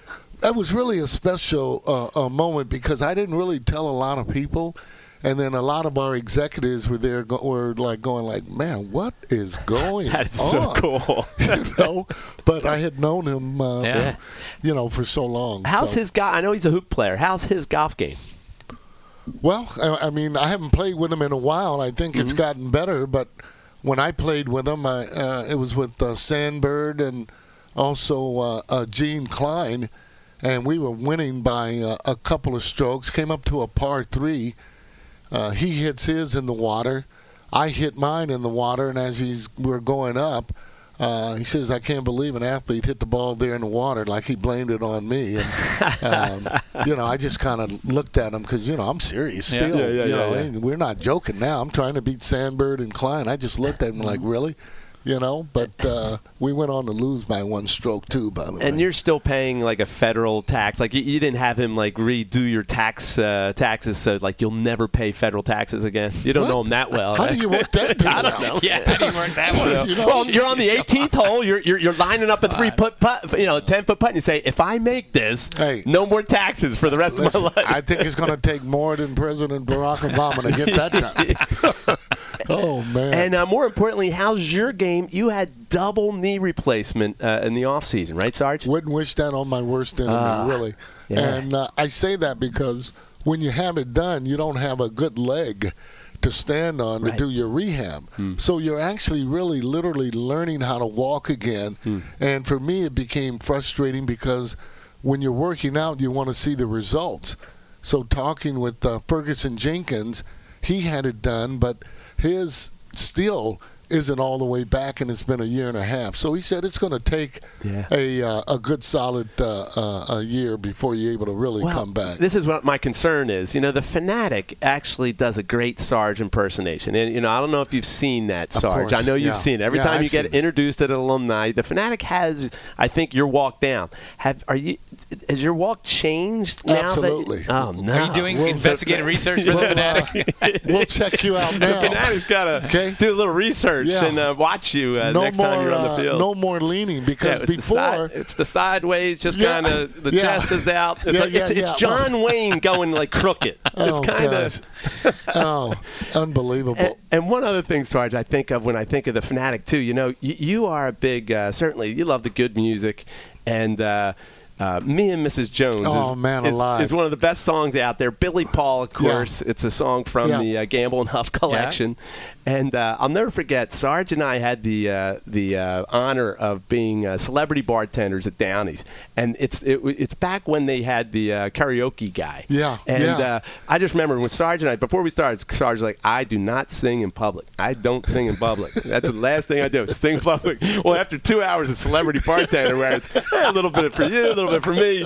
that was really a special uh, uh, moment because I didn't really tell a lot of people, and then a lot of our executives were there, go, were like going like, "Man, what is going That is on?" That's so cool. you know, but I had known him, uh, Yeah. you know, for so long. How's so. his golf? I know he's a hoop player. How's his golf game? Well, I, I mean, I haven't played with him in a while. I think it's gotten better, but when I played with him, I, uh, it was with uh, Sandberg and also uh, uh, Gene Klein, and we were winning by uh, a couple of strokes. Came up to a par three. Uh, he hits his in the water. I hit mine in the water, and as he's we're going up, uh, he says, "I can't believe an athlete hit the ball there in the water." Like he blamed it on me, and um, you know, I just kind of looked at him because you know I'm serious Yeah. still. Yeah, yeah, you yeah, know, yeah. and we're not joking now. I'm trying to beat Sandberg and Klein. I just looked at him like, really, you know. But uh, we went on to lose by one stroke too. By the way, And you're still paying like a federal tax. Like you, you didn't have him like redo your tax uh, taxes, so like you'll never pay federal taxes again. You don't What? know him that well. How right? do you work that deal I don't out? know. Yeah, it didn't work that well. You know? Well, you're on the 18th hole. You're, you're you're lining up a three put putt, you know, 10 foot putt, and you say, if I make this, Hey. no more taxes for the rest Listen, of my life. I think it's going to take more than President Barack Obama to get that done. oh man! and uh, more importantly, how's your game? You had double knee replacement uh, in the off season, right, Sarge? Wouldn't wish that on my worst enemy, Ah, really. yeah. And uh, I say that because when you have it done, you don't have a good leg to stand on Right. to do your rehab. So you're actually really literally learning how to walk again. And for me, it became frustrating because when you're working out, you want to see the results. So talking with uh, Ferguson Jenkins, he had it done, but his still isn't all the way back, and it's been a year and a half. So he said it's going to take Yeah. a uh, a good solid uh, uh, a year before you're able to really Well, come back. This is what my concern is. You know, the Phanatic actually does a great Sarge impersonation, and you know, I don't know if you've seen that Sarge. course, I know you've yeah. seen it. Every Yeah, time I've you get introduced at an alumni, the Phanatic has, I think, your walk down. Have are you? Has your walk changed now? Absolutely. That, oh no! Are you doing Well, investigative research for the Phanatic? uh, we'll check you out The now. Phanatic's got to Okay. do a little research Yeah. and uh, watch you uh, no next more, time you're on the uh, field. no more leaning Yeah, because it's, the before side, it's the sideways, just Yeah. kind of the Yeah. chest is out. It's, Yeah, like, it's, yeah, it's. John Wayne going like crooked. It's oh kind gosh, of. oh unbelievable. And, and one other thing, Sarge, I think of when I think of the Phanatic too. You know, you, you are a big. Uh, certainly, you love the good music, and. Uh, uh, me and Mrs. Jones Oh, is, man is, alive. is one of the best songs out there. Billy Paul, of course, it's a song from Yeah. the uh, Gamble and Huff collection. And uh, I'll never forget, Sarge and I had the uh, the uh, honor of being uh, celebrity bartenders at Downey's, and it's it, it's back when they had the uh, karaoke guy. Yeah, And yeah. Uh, I just remember when Sarge and I, before we started, Sarge was like, "I do not sing in public. I don't sing in public. That's the last thing I do. is Sing in public." Well, after two hours of celebrity bartender, where it's eh, a little bit for you, a little bit for me,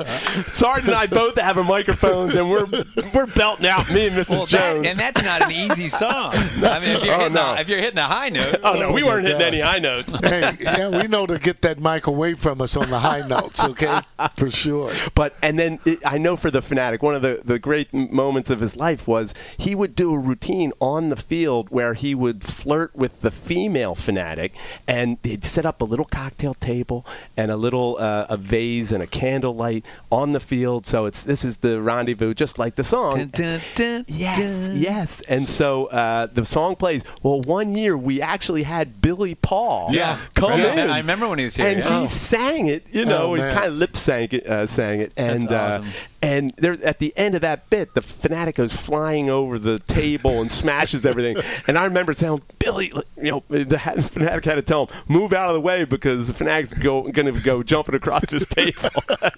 Sarge and I both have our microphones, and we're we're belting out me and Mrs. Well, that, Jones. and that's not an easy song. I mean, if you're, Oh, hitting, no. the, if you're hitting the high note, oh no, we Oh, weren't hitting gosh. any high notes. hey, yeah, we know to get that mic away from us on the high notes, okay? For sure. But and then it, I know for the Phanatic, one of the, the great moments of his life was he would do a routine on the field where he would flirt with the female fanatic, and they'd set up a little cocktail table and a little uh, a vase and a candlelight on the field. So it's this is the rendezvous, just like the song. Dun, dun, dun, Yes, dun. yes. And so uh, the song plays. Well, one year we actually had Billy Paul Yeah. come Right, in. I remember when he was here. And yeah. he sang it, you know, Oh, he kind of lip sang it, uh, sang it, and That's uh, awesome. And there at the end of that bit, the Phanatic goes flying over the table and smashes everything. And I remember telling Billy, you know, the Phanatic had to tell him move out of the way because the Phanatic's go going to go jumping across this table.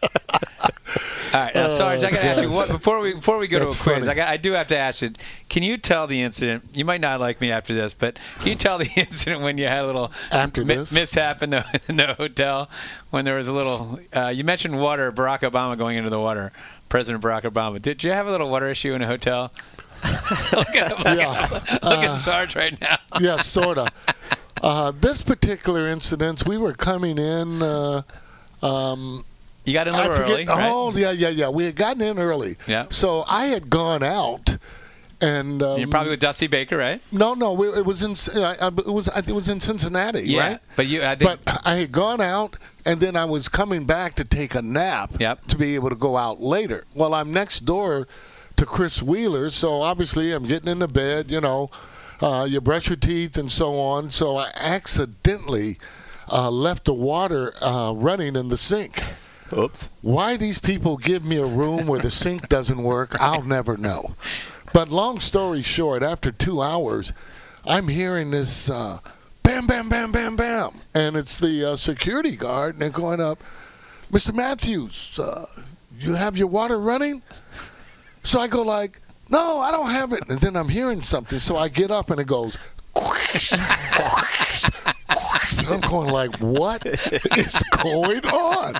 All right, now, Sarge, I got to oh, ask you what before we before we go to a quiz. funny. I got I do have to ask you. Can you tell the incident? You might not like me after this, but can you tell the incident when you had a little After mi- this? mishap in the in the hotel when there was a little? Uh, you mentioned water. Barack Obama going into the water. President Barack Obama. Did you have a little water issue in a hotel? look at, look Yeah. at, look at Sarge right now. yeah, sort of. Uh, this particular incident, we were coming in. Uh, um, You got in a I little forget. early, right? Oh, yeah, yeah, yeah. We had gotten in early. Yeah. So I had gone out, and um, You're probably with Dusty Baker, right? no, no. we- It was in. uh, It was. It was in Cincinnati, Yeah. right? But you, I think, But I had gone out, and then I was coming back to take a nap Yep. to be able to go out later. Well, I'm next door to Chris Wheeler, so obviously I'm getting into bed. You know, uh, you brush your teeth and so on. So I accidentally uh, left the water uh, running in the sink. Oops. Why these people give me a room where the sink doesn't work, I'll never know. But long story short, after two hours, I'm hearing this uh, bam, bam, bam, bam, bam. And it's the uh, security guard, and they're going up, Mr. Matthews, uh, you have your water running? So I go like, no, I don't have it. And then I'm hearing something, so I get up and it goes, I'm going like, what is going on?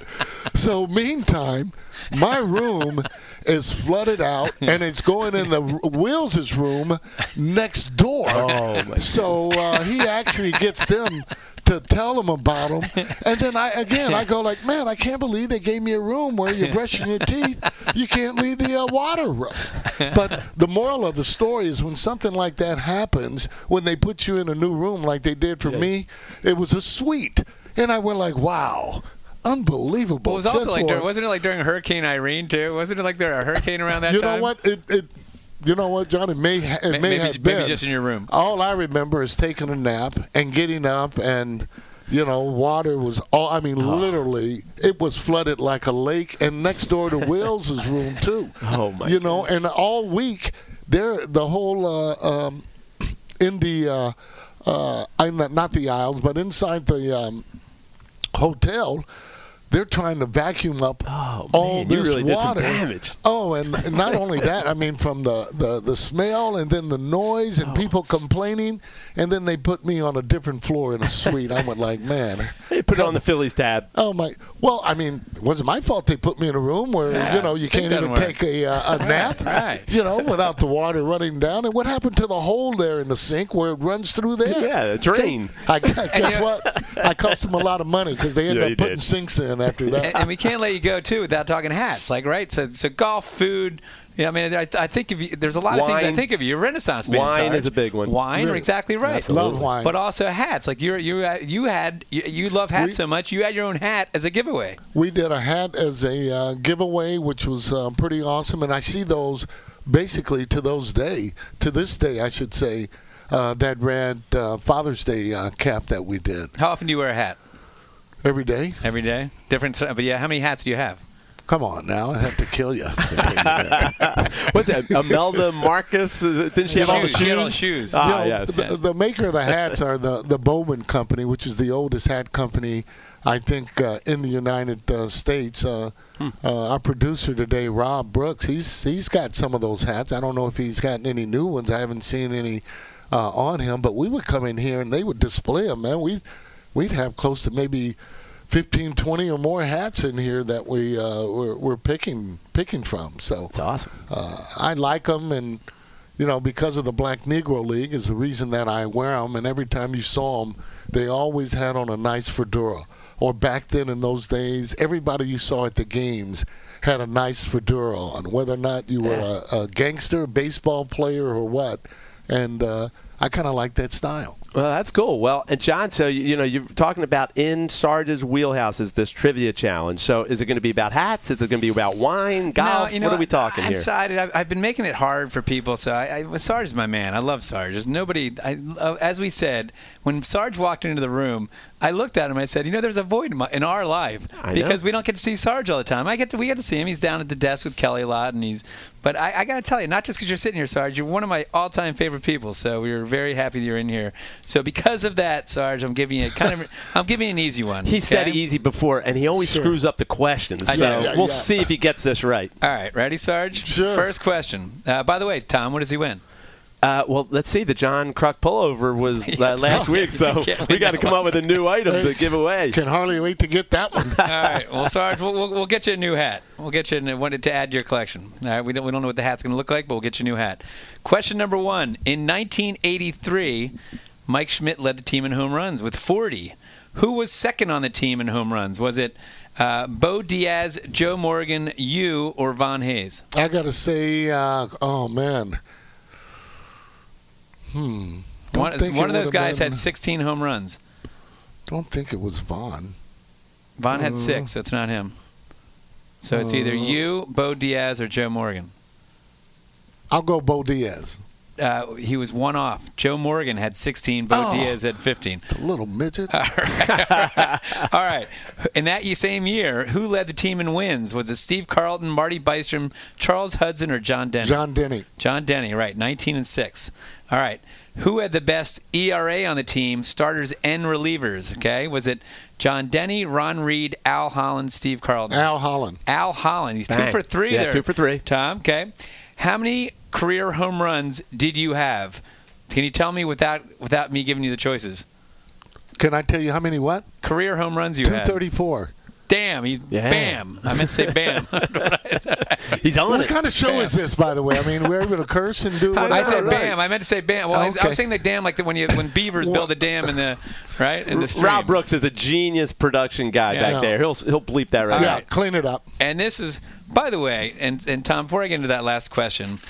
So meantime, my room is flooded out, and it's going in the Wheels's room next door. Oh, my So uh, he actually gets them to tell him about him, and then I again I go like, man, I can't believe they gave me a room where you're brushing your teeth. You can't leave the uh, water running. But the moral of the story is when something like that happens, when they put you in a new room like they did for me, it was a suite, and I went like, wow. Unbelievable. Well, it was also like during, wasn't it like during Hurricane Irene too? Wasn't it like there a hurricane around that you time? know what? It, it, you know what, John? It may, ha- it may maybe- have maybe been. just in your room. All I remember is taking a nap and getting up, and you know, water was all. I mean, Oh. literally, it was flooded like a lake, and next door to Wheels's room too. Oh, my You know, and all week, there, the whole uh, um, in the, uh, uh, I'm not, not the aisles, but inside the um, hotel. They're trying to vacuum up Oh, all man, this really water. damage. Oh, and not only that, I mean, from the, the, the smell and then the noise Oh. and people complaining, and then they put me on a different floor in a suite. I went like, man, They put it on the Phillies tab. oh my. Well, I mean, wasn't my fault they put me in a room where you know you can't even work. take a uh, a nap, right. You know, without the water running down. And what happened to the hole there in the sink where it runs through there? Yeah, the drain. I guess what? I cost them a lot of money because they ended Yeah, up putting did. sinks in after and, that. and we can't let you go too without talking hats, like right? So, so golf, food. You know, I mean, I, I think of you, there's a lot of things I think of you. You're Renaissance man. Wine Sarge. is a big one. Wine, Really? exactly right. Absolutely. Love wine. But also hats. Like you, you, you had, you, you love hats We- so much. You had your own hat as a giveaway. We did a hat as a uh, giveaway, which was uh, pretty awesome, and I see those basically to those day, to this day, I should say, uh, that red uh, Father's Day uh, cap that we did How often do you wear a hat? Every day. Every day, different. But yeah, how many hats do you have? Come on now, I have to kill you. to pay you that. What's that? Imelda Marcos? Didn't she have all the Shoes, she had all the shoes? shoes. Ah, You know, yes. the, the maker of the hats are the the Bollman Company, which is the oldest hat company, I think, uh, in the United uh, States. Uh, Hmm. uh, our producer today, Rob Brooks, he's he's got some of those hats. I don't know if he's gotten any new ones. I haven't seen any uh, on him, but we would come in here and they would display them. Man, we we'd have close to maybe. 15, 20 or more hats in here that we uh, we're, we're picking picking from. So It's awesome. uh, I like them, and you know, because of the Black Negro League is the reason that I wear them. And every time you saw them, they always had on a nice fedora. Or back then in those days, everybody you saw at the games had a nice fedora on, whether or not you were a, a gangster, baseball player, or what. And uh, I kind of like that style. Well, that's cool. Well, and John, so you, you know you're talking about in Sarge's wheelhouse is this trivia challenge. So is it going to be about hats? Is it going to be about wine, golf? No, you know, what are we talking I here? decided I've, I've been making it hard for people. So I, I Sarge is my man. I love Sarge. There's nobody. I, uh, as we said, when Sarge walked into the room, I looked at him. And I said, you know, there's a void in, my, in our life I know. because we don't get to see Sarge all the time. I get to. We get to see him. He's down at the desk with Kelly a lot, and he's. But I, I got to tell you, not just because you're sitting here, Sarge, you're one of my all-time favorite people. So we were very happy that you're in here. So because of that, Sarge, I'm giving you kind of. I'm giving you an easy one. He said easy before, and he always Sure. screws up the questions. I So know. Yeah, we'll yeah. see if he gets this right. All right, ready, Sarge? Sure. First question. Uh, by the way, Tom, what does he win? Uh, well, let's see. The John Kruk pullover was uh, last week, so we got to come up with a new item to give away. Can hardly wait to get that one. All right. Well, Sarge, we'll, we'll, we'll get you a new hat. We'll get you a, one to add to your collection. All right. We don't, we don't know what the hat's going to look like, but we'll get you a new hat. Question number one. In 1983, Mike Schmidt led the team in home runs with 40. Who was second on the team in home runs? Was it uh, Bo Diaz, Joe Morgan, you, or Von Hayes? I got to say, uh, oh man, hmm. One, one of those guys been- had 16 home runs. Don't think it was Von. Had Uh. six, so it's not him. So it's either Uh. you, Bo Diaz, or Joe Morgan. I'll go Bo Diaz. Uh, he was one off. Joe Morgan had 16. Bo Oh. Diaz had 15. A little midget. All right. In that ye- same year, who led the team in wins? Was it Steve Carlton, Marty Bystrom, Charles Hudson, or John Denny? John Denny. John Denny, right. 19 and 6. All right. Who had the best ERA on the team, starters and relievers? Okay. Was it John Denny, Ron Reed, Al Holland, Steve Carlton? Al Holland. Al Holland. He's two Bang. for three Yeah, there. two for three. Tom, okay. How many career home runs did you have? Can you tell me without without me giving you the choices? Can I tell you how many? What? Career home runs you Two had? thirty-four. Damn, he Yeah. bam. I meant to say bam. He's on What it. kind of show is this, by the way? I mean, we're able to curse and do. I Whatever. I said right. bam. I meant to say bam. Well, I, was, I was saying the dam like the, when you when beavers Well- build a dam in the right in the stream. Rob Brooks is a genius production guy Yeah. back Yeah. there. He'll he'll bleep that right Yeah, out. clean it up. And this is, by the way, and, and Tom, before I get into that last question,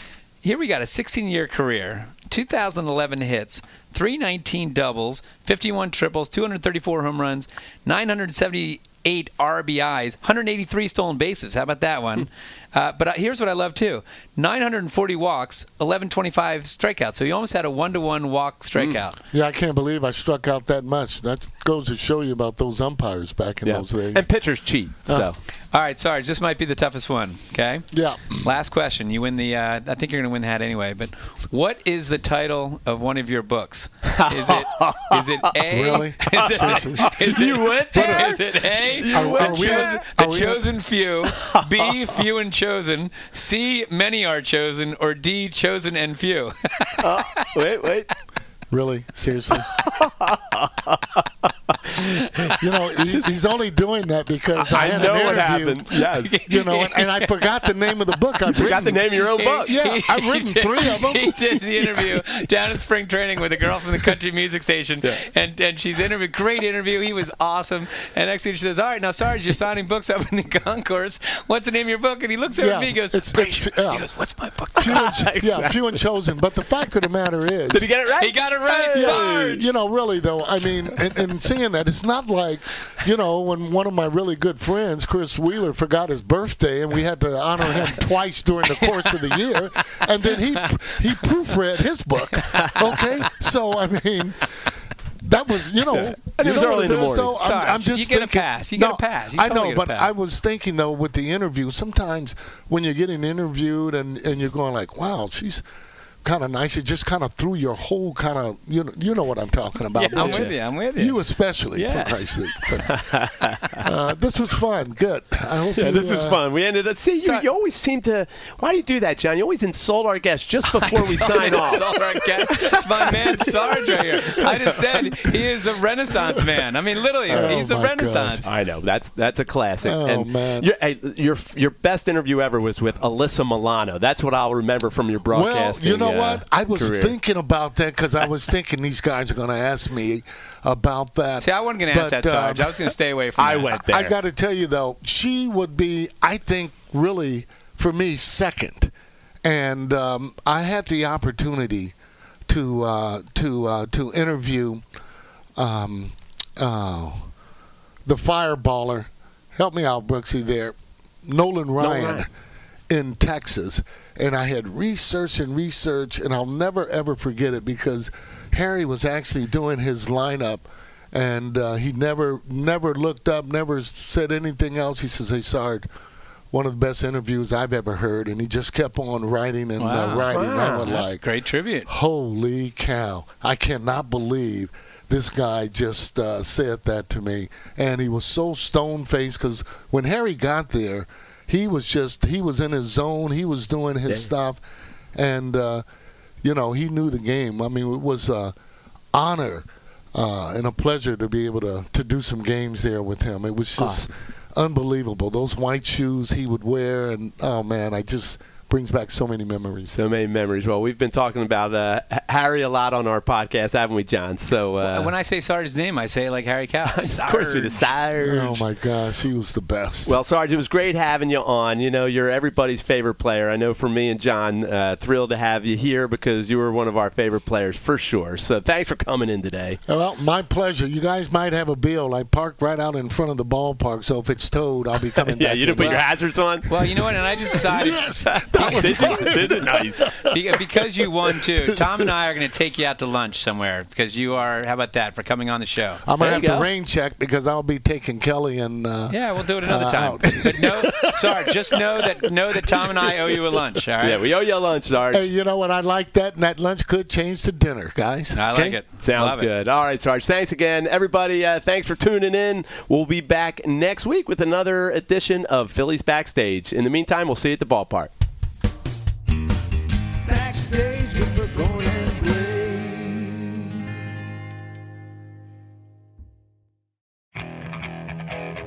here we got a 16 year career, 2011 hits, 319 doubles, 51 triples, 234 home runs, 978 RBIs, 183 stolen bases. How about that one? uh, but uh, here's what I love too 940 walks, 1125 strikeouts. So he almost had a one to one walk strikeout. Yeah, I can't believe I struck out that much. That goes to show you about those umpires back in Yeah. those days. And pitchers cheat. So All right, sorry, this might be the toughest one. Okay. yeah. Last question. You win the. Uh, I think you're going to win the hat anyway. But what is the title of one of your books? Is it? Is it A? Really? Is it, it, You went there? Is it A? Are- the are we- chosen, are the we- chosen few. B. Few and chosen. C. Many are chosen. Or D. Chosen and few. Uh, wait, wait. Really? Seriously? you know, he, he's only doing that because I, I had know an what interview. happened. Yes. You know, and, and I forgot the name of the book. I've Forgot the name of your own book. Yeah, I've written did- three of them. He did the interview down in spring training with a girl from the country music station, and and she's interviewed. Great interview. He was awesome. And next thing she says, "All right, now, Sarge, you're signing books up in the concourse. What's the name of your book?" And he looks over Yeah, at me. He goes, it's- it's- "Frazier." yeah. He goes, "What's my book?" Few and, Yeah, few and chosen. But the fact of the matter is, Did he get it right? He got it right, Hey! Sarge. you know, really though, I mean, and, and seeing that, it's not like, you know, when one of my really good friends, Chris Wheeler, forgot his birthday, and we had to honor him twice during the course of the year, and then he he proofread his book. Okay, so I mean. that was, you know, And it you was know early in the morning. though? I'm, Sarge, I'm just you get a pass. You get a pass. You I totally know, but pass. I was thinking though with the interview, sometimes when you're getting interviewed and and you're going like, wow, she's kind of nice. It just kind of threw your whole kind of you know you know what I'm talking about. Yeah, I'm with you. I'm with you. You especially, Yes. for Christ's sake. But, uh, this was fun. Good. I hope Yeah, you, this was uh, fun. We ended up. See, you, you always seem to. Why do you do that, John? You always insult our guests just before we sign off. Insult our guests. It's my man Sarge right here. I just said he is a Renaissance man. I mean, literally, Oh, he's a Renaissance. I know that's that's a classic. Oh, and man. Your, your your best interview ever was with Alyssa Milano. That's what I'll remember from your Well, you know uh, what? I was career. thinking about that because I was thinking these guys are going to ask me about that. See, I wasn't going to ask that, Sarge. um, I was going to stay away from I that. went there. I got to tell you though, she would be, I think, really for me second, and um, I had the opportunity to uh, to uh, to interview um, uh, the fireballer. Help me out, Brooksy. There, Nolan Ryan, Ryan. in Texas, and I had researched and researched, and I'll never ever forget it because Harry was actually doing his lineup, and uh, he never never looked up, never said anything else. He says, "Hey, Sarge." One of the best interviews I've ever heard, and he just kept on writing and uh, Wow. writing. I Wow. was That's like, great tribute. Holy cow. I cannot believe this guy just uh, said that to me. And he was so stone faced because when Harry got there, he was just, he was in his zone. He was doing his Yeah. stuff. And, uh, you know, he knew the game. I mean, it was an honor uh, and a pleasure to be able to, to do some games there with him. It was just unbelievable. Those white shoes he would wear. And, oh, man, I just brings back so many memories. So many memories. Well, we've been talking about uh, Harry a lot on our podcast, haven't we, John? So uh, when I say Sarge's name, I say like Harry Cow. of course we did Sarge. Oh, my gosh. He was the best. Well, Sarge, it was great having you on. You know, you're everybody's favorite player. I know for me and John, uh, thrilled to have you here because you were one of our favorite players for sure. So thanks for coming in today. Well, my pleasure. You guys might have a bill. I parked right out in front of the ballpark, so if it's towed, I'll be coming yeah, back. you didn't in. put your hazards on? Well, you know what? And I just decided Yes, that was did you? Did you? Nice. Be- because you won too. Tom and I are going to take you out to lunch somewhere because you are. How about that for coming on the show? I'm gonna have go. to rain check because I'll be taking Kelly and. Uh, Yeah, we'll do it another Uh, time. out. But no, sorry, just know that know that Tom and I owe you a lunch. All right. Yeah, we owe you a lunch, Sarge. Hey, you know what? I like that, and that lunch could change to dinner, guys. I Okay? like it. Sounds Love it. good. All right, Sarge. Thanks again, everybody. Uh, thanks for tuning in. We'll be back next week with another edition of Phillies Backstage. In the meantime, we'll see you at the ballpark.